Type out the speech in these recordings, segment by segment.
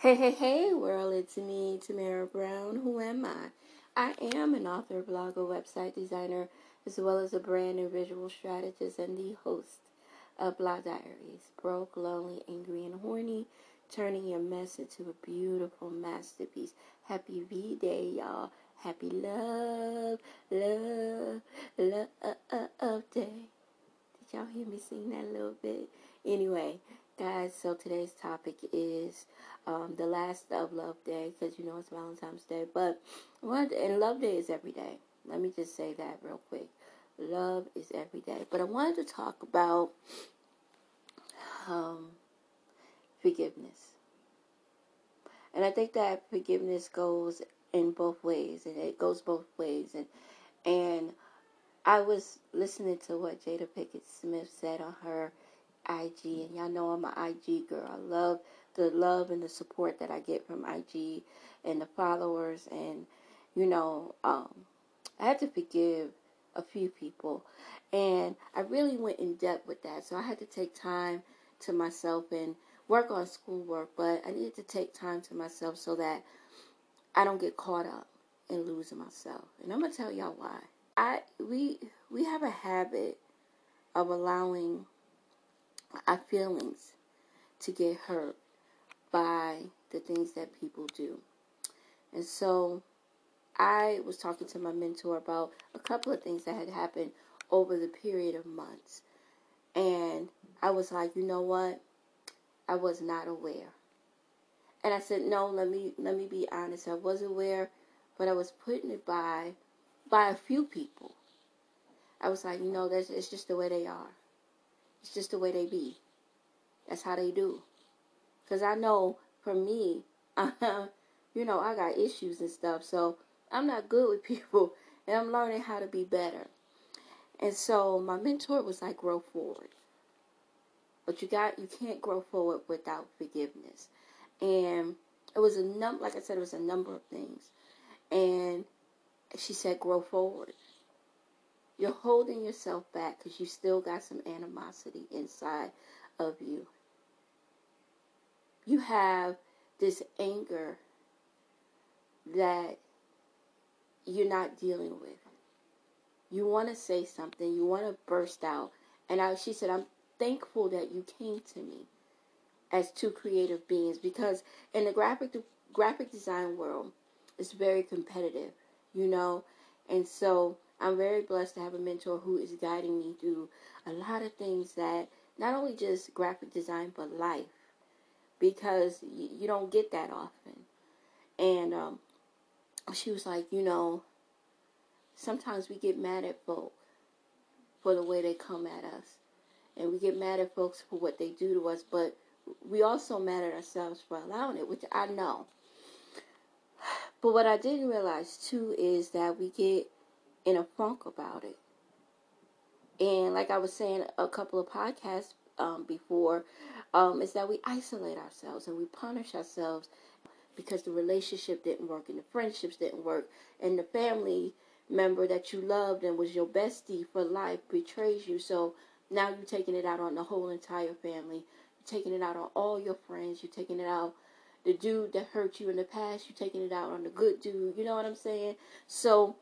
Hey, hey, hey, world, it's me, Tamara Brown. Who am I? I am an author, blogger, website designer, as well as a brand and visual strategist and the host of Blah Diaries. Broke, lonely, angry, and horny, turning your mess into a beautiful masterpiece. Happy V Day, y'all. Happy love, love, love day. Did y'all hear me sing that a little bit? Anyway, guys, so today's topic is um, the last of Love Day because you know it's Valentine's Day. But what and Love Day is every day. Let me just say that real quick. Love is every day. But I wanted to talk about um, forgiveness. And I think that forgiveness goes in both ways, and it goes both ways. And and I was listening to what Jada Pinkett Smith said on her IG, and y'all know I'm an IG girl. I love the love and the support that I get from IG and the followers, and you know, um, I had to forgive a few people, and I really went in depth with that. So I had to take time to myself and work on schoolwork, but I needed to take time to myself so that I don't get caught up in losing myself. And I'm gonna tell y'all why. I we we have a habit of allowing our feelings to get hurt by the things that people do. And so I was talking to my mentor about a couple of things that had happened over the period of months. And I was like, you know what? I was not aware. And I said, no, let me let me be honest. I was aware, but I was putting it by by a few people. I was like, you know, that's it's just the way they are. It's just the way they be. That's how they do. Cause I know for me, you know, I got issues and stuff, so I'm not good with people, and I'm learning how to be better. And so my mentor was like, grow forward. But you got you can't grow forward without forgiveness. And it was a num like I said, it was a number of things. And she said, grow forward. You're holding yourself back because you still got some animosity inside of you. You have this anger that you're not dealing with. You want to say something, you want to burst out. And I, she said, I'm thankful that you came to me as two creative beings because in the graphic graphic design world, it's very competitive, you know. And so I'm very blessed to have a mentor who is guiding me through a lot of things that not only just graphic design but life because you, you don't get that often. And um, she was like, you know, sometimes we get mad at folk for the way they come at us. And we get mad at folks for what they do to us, but we also mad at ourselves for allowing it, which I know. But what I didn't realize too is that we get in a funk about it. And like I was saying a couple of podcasts um, before, um, is that we isolate ourselves and we punish ourselves because the relationship didn't work and the friendships didn't work and the family member that you loved and was your bestie for life betrays you. So now you're taking it out on the whole entire family. You're taking it out on all your friends. You're taking it out the dude that hurt you in the past. You're taking it out on the good dude. You know what I'm saying? So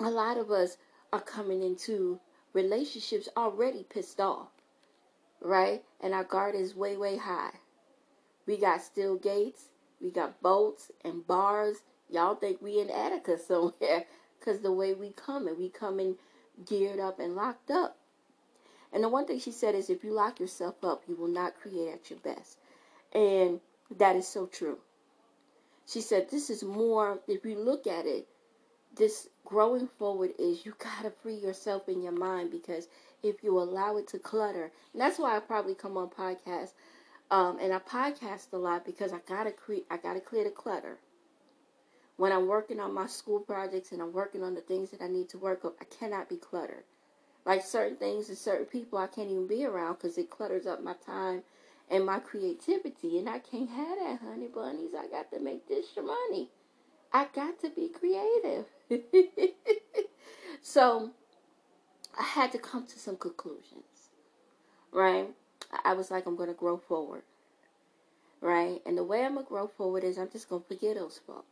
a lot of us are coming into relationships already pissed off, right? And our guard is way, way high. We got steel gates, we got bolts and bars. Y'all think we in Attica somewhere because the way we coming, we coming geared up and locked up. And the one thing she said is if you lock yourself up, you will not create at your best. And that is so true. She said this is more, if you look at it, this growing forward is you got to free yourself in your mind because if you allow it to clutter, and that's why I probably come on podcast, um, and I podcast a lot because I gotta create, I gotta clear the clutter. When I'm working on my school projects and I'm working on the things that I need to work on, I cannot be cluttered. Like certain things and certain people, I can't even be around because it clutters up my time and my creativity, and I can't have that, honey bunnies. I got to make this money. I got to be creative. so I had to come to some conclusions, right? I was like, I'm going to grow forward. right? And the way I'm gonna grow forward is I'm just gonna forget those folks.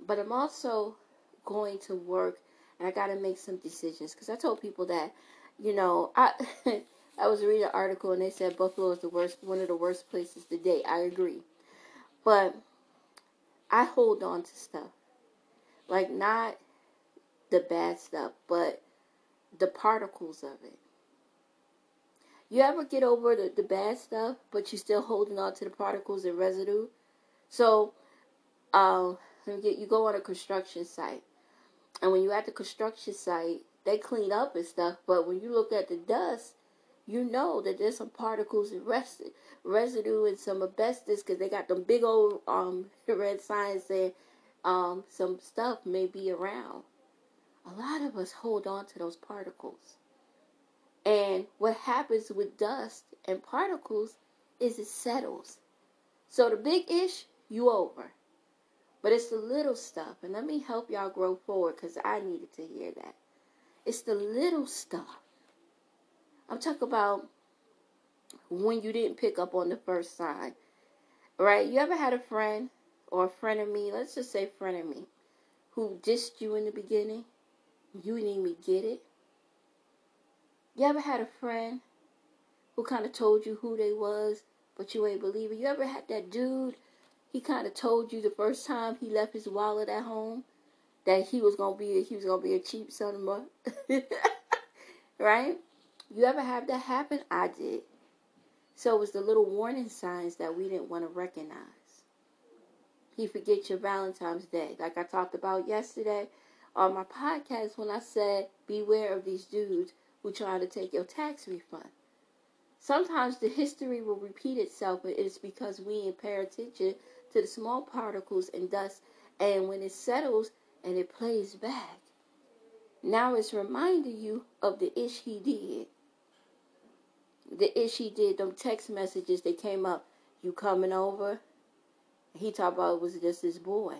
But I'm also going to work, and I got to make some decisions because I told people that, you know, I I was reading an article and they said Buffalo is the worst, one of the worst places to date. I agree, but I hold on to stuff, like not the bad stuff, but the particles of it. You ever get over the, the bad stuff, but you're still holding on to the particles and residue? So, um, you go on a construction site, and when you're at the construction site, they clean up and stuff. But when you look at the dust, you know that there's some particles and rest, residue and some asbestos because they got them big old um red signs saying um some stuff may be around. A lot of us hold on to those particles. And what happens with dust and particles is it settles. So the big ish, you over. But it's the little stuff. And let me help y'all grow forward because I needed to hear that. It's the little stuff. I'm talking about when you didn't pick up on the first sign. Right? You ever had a friend or a friend of me, let's just say friend of me, who dissed you in the beginning? You didn't even get it. You ever had a friend who kind of told you who they was, but you ain't believe it? You ever had that dude he kind of told you the first time he left his wallet at home that he was gonna be he was gonna be a cheap son of a right? You ever have that happen? I did. So it was the little warning signs that we didn't want to recognize. He forgets your Valentine's Day, like I talked about yesterday on my podcast when I said, beware of these dudes who try to take your tax refund. Sometimes the history will repeat itself, but it's because we ain't pay attention to the small particles and dust, and when it settles and it plays back, now it's reminding you of the ish he did. The ish he did, them text messages that came up, you coming over? He talked about it was just his boy.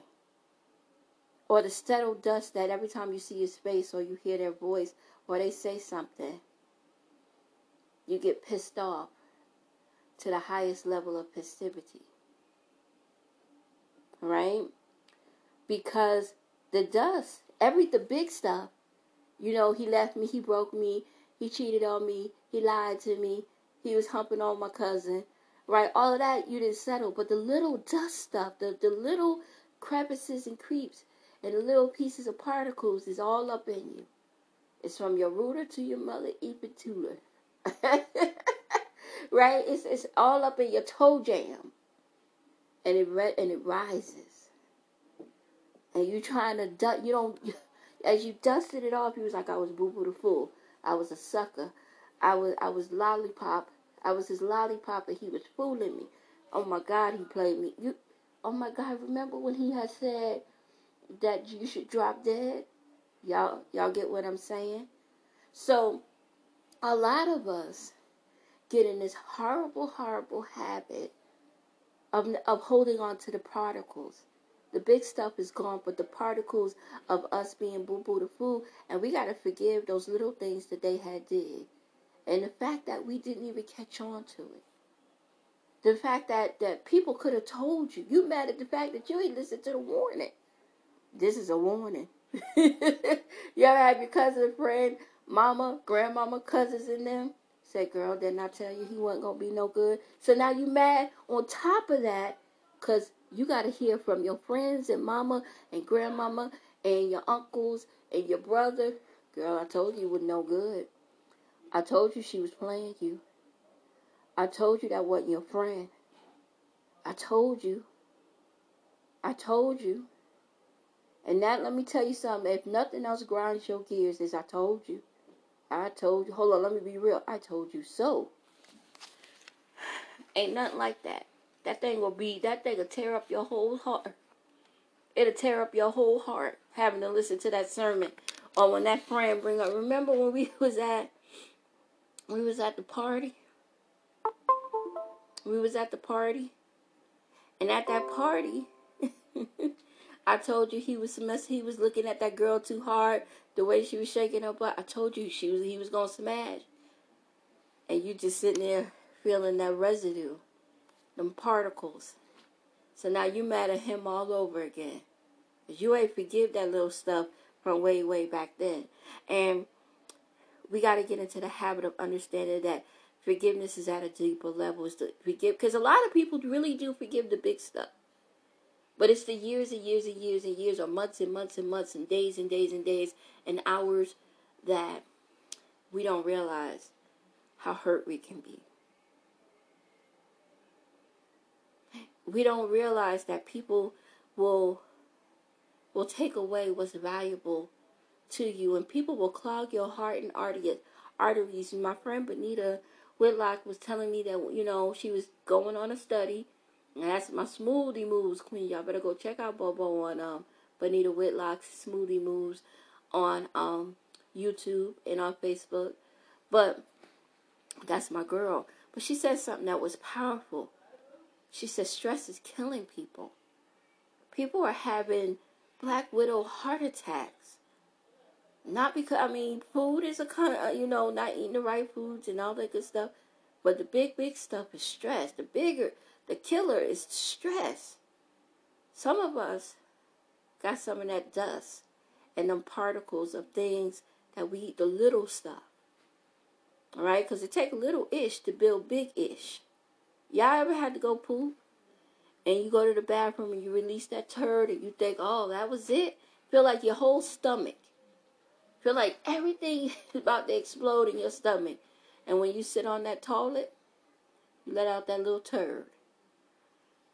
Or the settled dust that every time you see his face or you hear their voice or they say something, you get pissed off to the highest level of passivity. right? Because the dust, every the big stuff, you know, he left me, he broke me, he cheated on me, he lied to me, he was humping on my cousin, right? All of that you didn't settle, but the little dust stuff, the the little crevices and creeps and the little pieces of particles is all up in you. It's from your rooter to your mother epitular. right? It's it's all up in your toe jam and it re- and it rises. And you're trying to dust you don't as you dusted it off, you was like I was boo boo the fool. I was a sucker. I was I was lollipop. I was his lollipop and he was fooling me. Oh my God, he played me. You oh my God, remember when he had said that you should drop dead? Y'all y'all get what I'm saying? So a lot of us get in this horrible, horrible habit of, of holding on to the particles. The big stuff is gone, but the particles of us being boo boo the fool, and we got to forgive those little things that they had did. And the fact that we didn't even catch on to it. The fact that, that people could have told you. You mad at the fact that you ain't listened to the warning. This is a warning. you ever have your cousin, friend, mama, grandmama, cousins in them Said, girl, didn't I tell you he wasn't going to be no good? So now you mad on top of that because you got to hear from your friends and mama and grandmama and your uncles and your brother. Girl, I told you you was no good. I told you she was playing you. I told you that wasn't your friend. I told you. I told you. And that, let me tell you something. If nothing else grinds your gears, is I told you. I told you. Hold on, let me be real. I told you so. Ain't nothing like that. That thing will be. That thing will tear up your whole heart. It'll tear up your whole heart having to listen to that sermon. Or when that friend bring up. Remember when we was at. We was at the party. We was at the party. And at that party. I told you he was mess. He was looking at that girl too hard. The way she was shaking her butt. I told you she was. He was gonna smash. And you just sitting there feeling that residue. them particles. So now you mad at him all over again. Cause you ain't forgive that little stuff from way, way back then. And we got to get into the habit of understanding that forgiveness is at a deeper level. Is to forgive because a lot of people really do forgive the big stuff. But it's the years and years and years and years, or months and months and months, and days and days and days and hours that we don't realize how hurt we can be. We don't realize that people will will take away what's valuable to you, and people will clog your heart and arteries. My friend Benita Whitlock was telling me that you know she was going on a study, and that's my smoothie moves queen. Y'all better go check out Bobo on um Benita Whitlock's smoothie moves on um YouTube and on Facebook. But that's my girl. But she said something that was powerful. She said stress is killing people. People are having black widow heart attacks. Not because I mean food is a kind of you know not eating the right foods and all that good stuff, but the big big stuff is stress. The bigger the killer is stress. Some of us got some of that dust and them particles of things that we eat, the little stuff. All right, because it take little ish to build big ish. Y'all ever had to go poop? And you go to the bathroom and you release that turd and you think, oh, that was it? Feel like your whole stomach. Feel like everything is about to explode in your stomach. And when you sit on that toilet, you let out that little turd.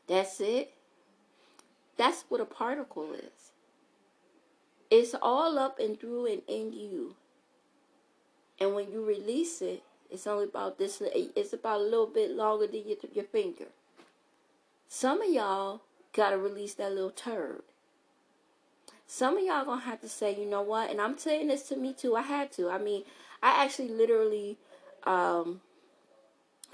That's it. That's what a particle is. It's all up and through and in you. And when you release it, it's only about this. It's about a little bit longer than your, your finger. Some of y'all gotta release that little turd. Some of y'all gonna have to say, you know what? And I'm saying this to me too. I had to. I mean, I actually literally um,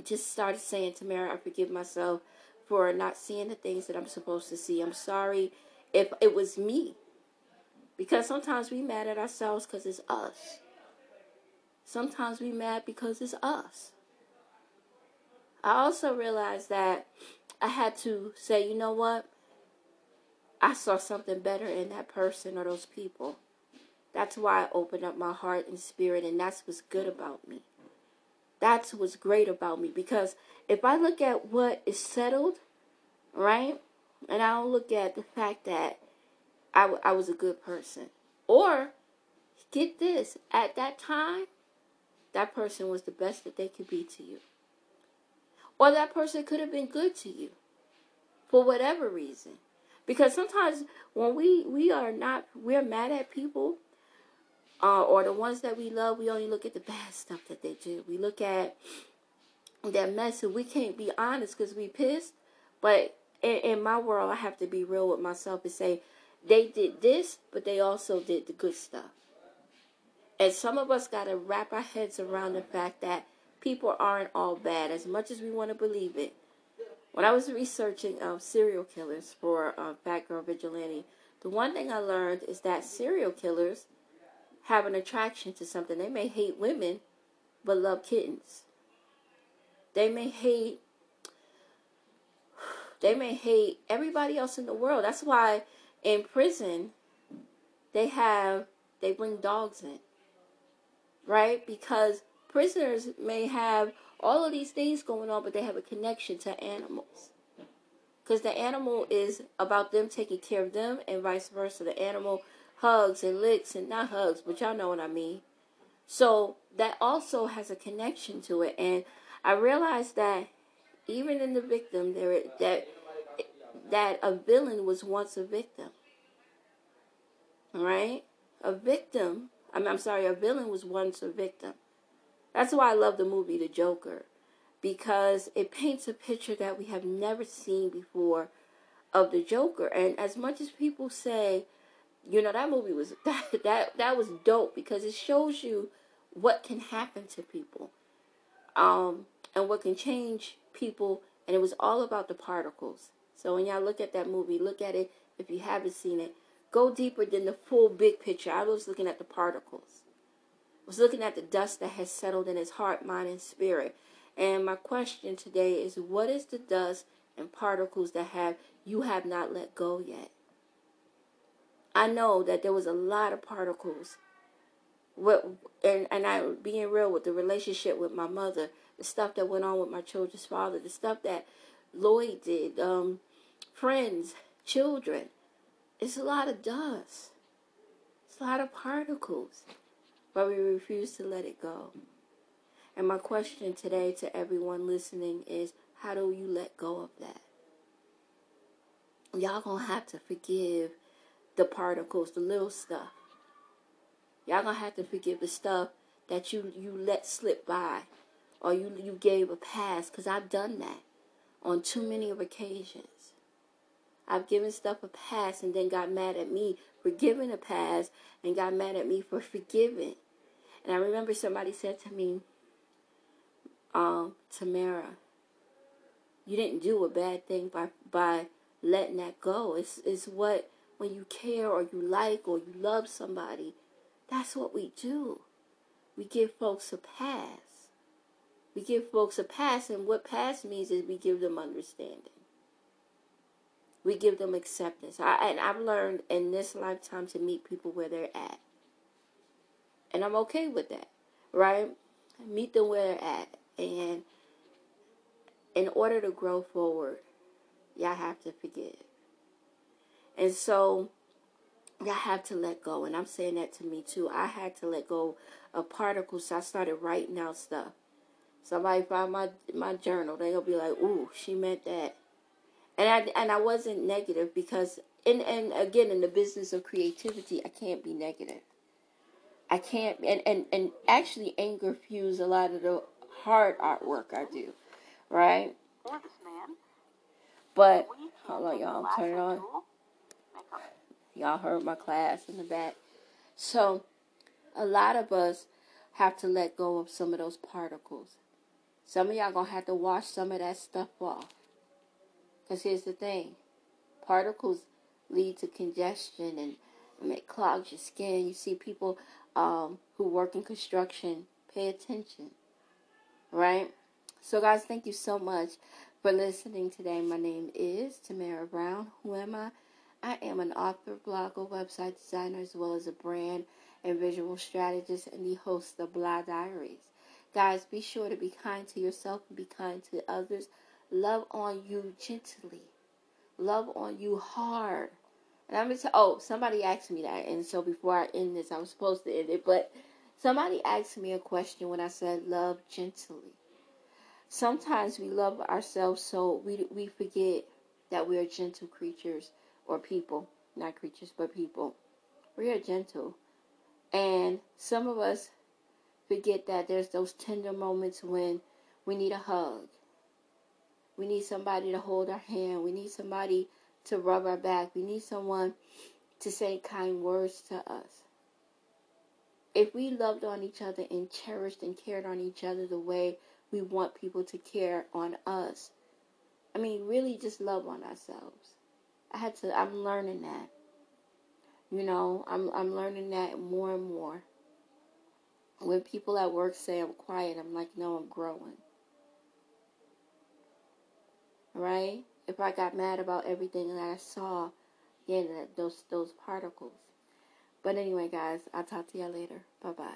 just started saying, Tamara, I forgive myself for not seeing the things that I'm supposed to see. I'm sorry if it was me. Because sometimes we mad at ourselves because it's us. Sometimes we mad because it's us. I also realized that I had to say, you know what? I saw something better in that person or those people. That's why I opened up my heart and spirit, and that's what's good about me. That's what's great about me. Because if I look at what is settled, right, and I don't look at the fact that I, I was a good person, or get this, at that time, that person was the best that they could be to you. Or that person could have been good to you for whatever reason. Because sometimes when we, we are not, we're mad at people, uh, or the ones that we love, we only look at the bad stuff that they do. We look at that mess and we can't be honest because we pissed. But in, in my world, I have to be real with myself and say, they did this, but they also did the good stuff. And some of us got to wrap our heads around the fact that people aren't all bad as much as we want to believe it. When I was researching um, serial killers for uh, Fat Girl Vigilante, the one thing I learned is that serial killers have an attraction to something. They may hate women, but love kittens. They may hate. They may hate everybody else in the world. That's why in prison they have they bring dogs in, right? Because prisoners may have all of these things going on, but they have a connection to animals. Because the animal is about them taking care of them, and vice versa. The animal hugs and licks, and not hugs, but y'all know what I mean. So that also has a connection to it, and I realized that even in the victim, there that that a villain was once a victim. Right, a victim. I'm, I'm sorry, a villain was once a victim. That's why I love the movie The Joker because it paints a picture that we have never seen before of the Joker. And as much as people say, you know, that movie was that that that was dope because it shows you what can happen to people. Um and what can change people and it was all about the particles. So when y'all look at that movie, look at it if you haven't seen it. Go deeper than the full big picture. I was looking at the particles was looking at the dust that has settled in his heart, mind, and spirit. And my question today is what is the dust and particles that have you have not let go yet? I know that there was a lot of particles. What and and I being real with the relationship with my mother, the stuff that went on with my children's father, the stuff that Lloyd did, um, friends, children. It's a lot of dust. It's a lot of particles. But we refuse to let it go. And my question today to everyone listening is how do you let go of that? Y'all gonna have to forgive the particles, the little stuff. Y'all gonna have to forgive the stuff that you you let slip by, or you you gave a pass. Cause I've done that on too many occasions. I've given stuff a pass and then got mad at me for giving a pass and got mad at me for forgiving. And I remember somebody said to me, um, Tamara, you didn't do a bad thing by by letting that go. It's it's what when you care or you like or you love somebody, that's what we do. We give folks a pass. We give folks a pass, and what pass means is we give them understanding. We give them acceptance. I, and I've learned in this lifetime to meet people where they're at. And I'm okay with that, right? Meet them where they're at. And in order to grow forward, y'all have to forgive. And so y'all have to let go. And I'm saying that to me too. I had to let go of particles. So I started writing out stuff. Somebody find my my journal, they'll be like, "Ooh, she meant that," and I and I wasn't negative because, and and again, in the business of creativity, I can't be negative. I can't, and and and actually, anger fuels a lot of the hard artwork I do, right? But hold on, y'all, turn it on. Y'all heard my class in the back. So, a lot of us have to let go of some of those particles. Some of y'all gonna have to wash some of that stuff off. Cause here's the thing, particles lead to congestion and, and it clogs your skin. You see people um, who work in construction, pay attention, right? So guys, thank you so much for listening today. My name is Tamara Brown. Who am I? I am an author, blogger, website designer, as well as a brand and visual strategist and the host of Blah Diaries. Guys, be sure to be kind to yourself and be kind to others. Love on you gently. Love on you hard. And I'm tell oh, somebody asked me that, and so before I end this, I was supposed to end it, but somebody asked me a question when I said love gently. Sometimes we love ourselves so we we forget that we are gentle creatures or people, not creatures but people. We are gentle. And some of us forget that there's those tender moments when we need a hug. We need somebody to hold our hand. We need somebody to rub our back. We need someone to say kind words to us. If we loved on each other and cherished and cared on each other the way we want people to care on us, I mean, really just love on ourselves. I had to, I'm learning that. You know, I'm, I'm learning that more and more. When people at work say I'm quiet, I'm like, no, I'm growing. Right? If I got mad about everything that I saw, yeah, those those particles. But anyway, guys, I'll talk to y'all later. Bye bye.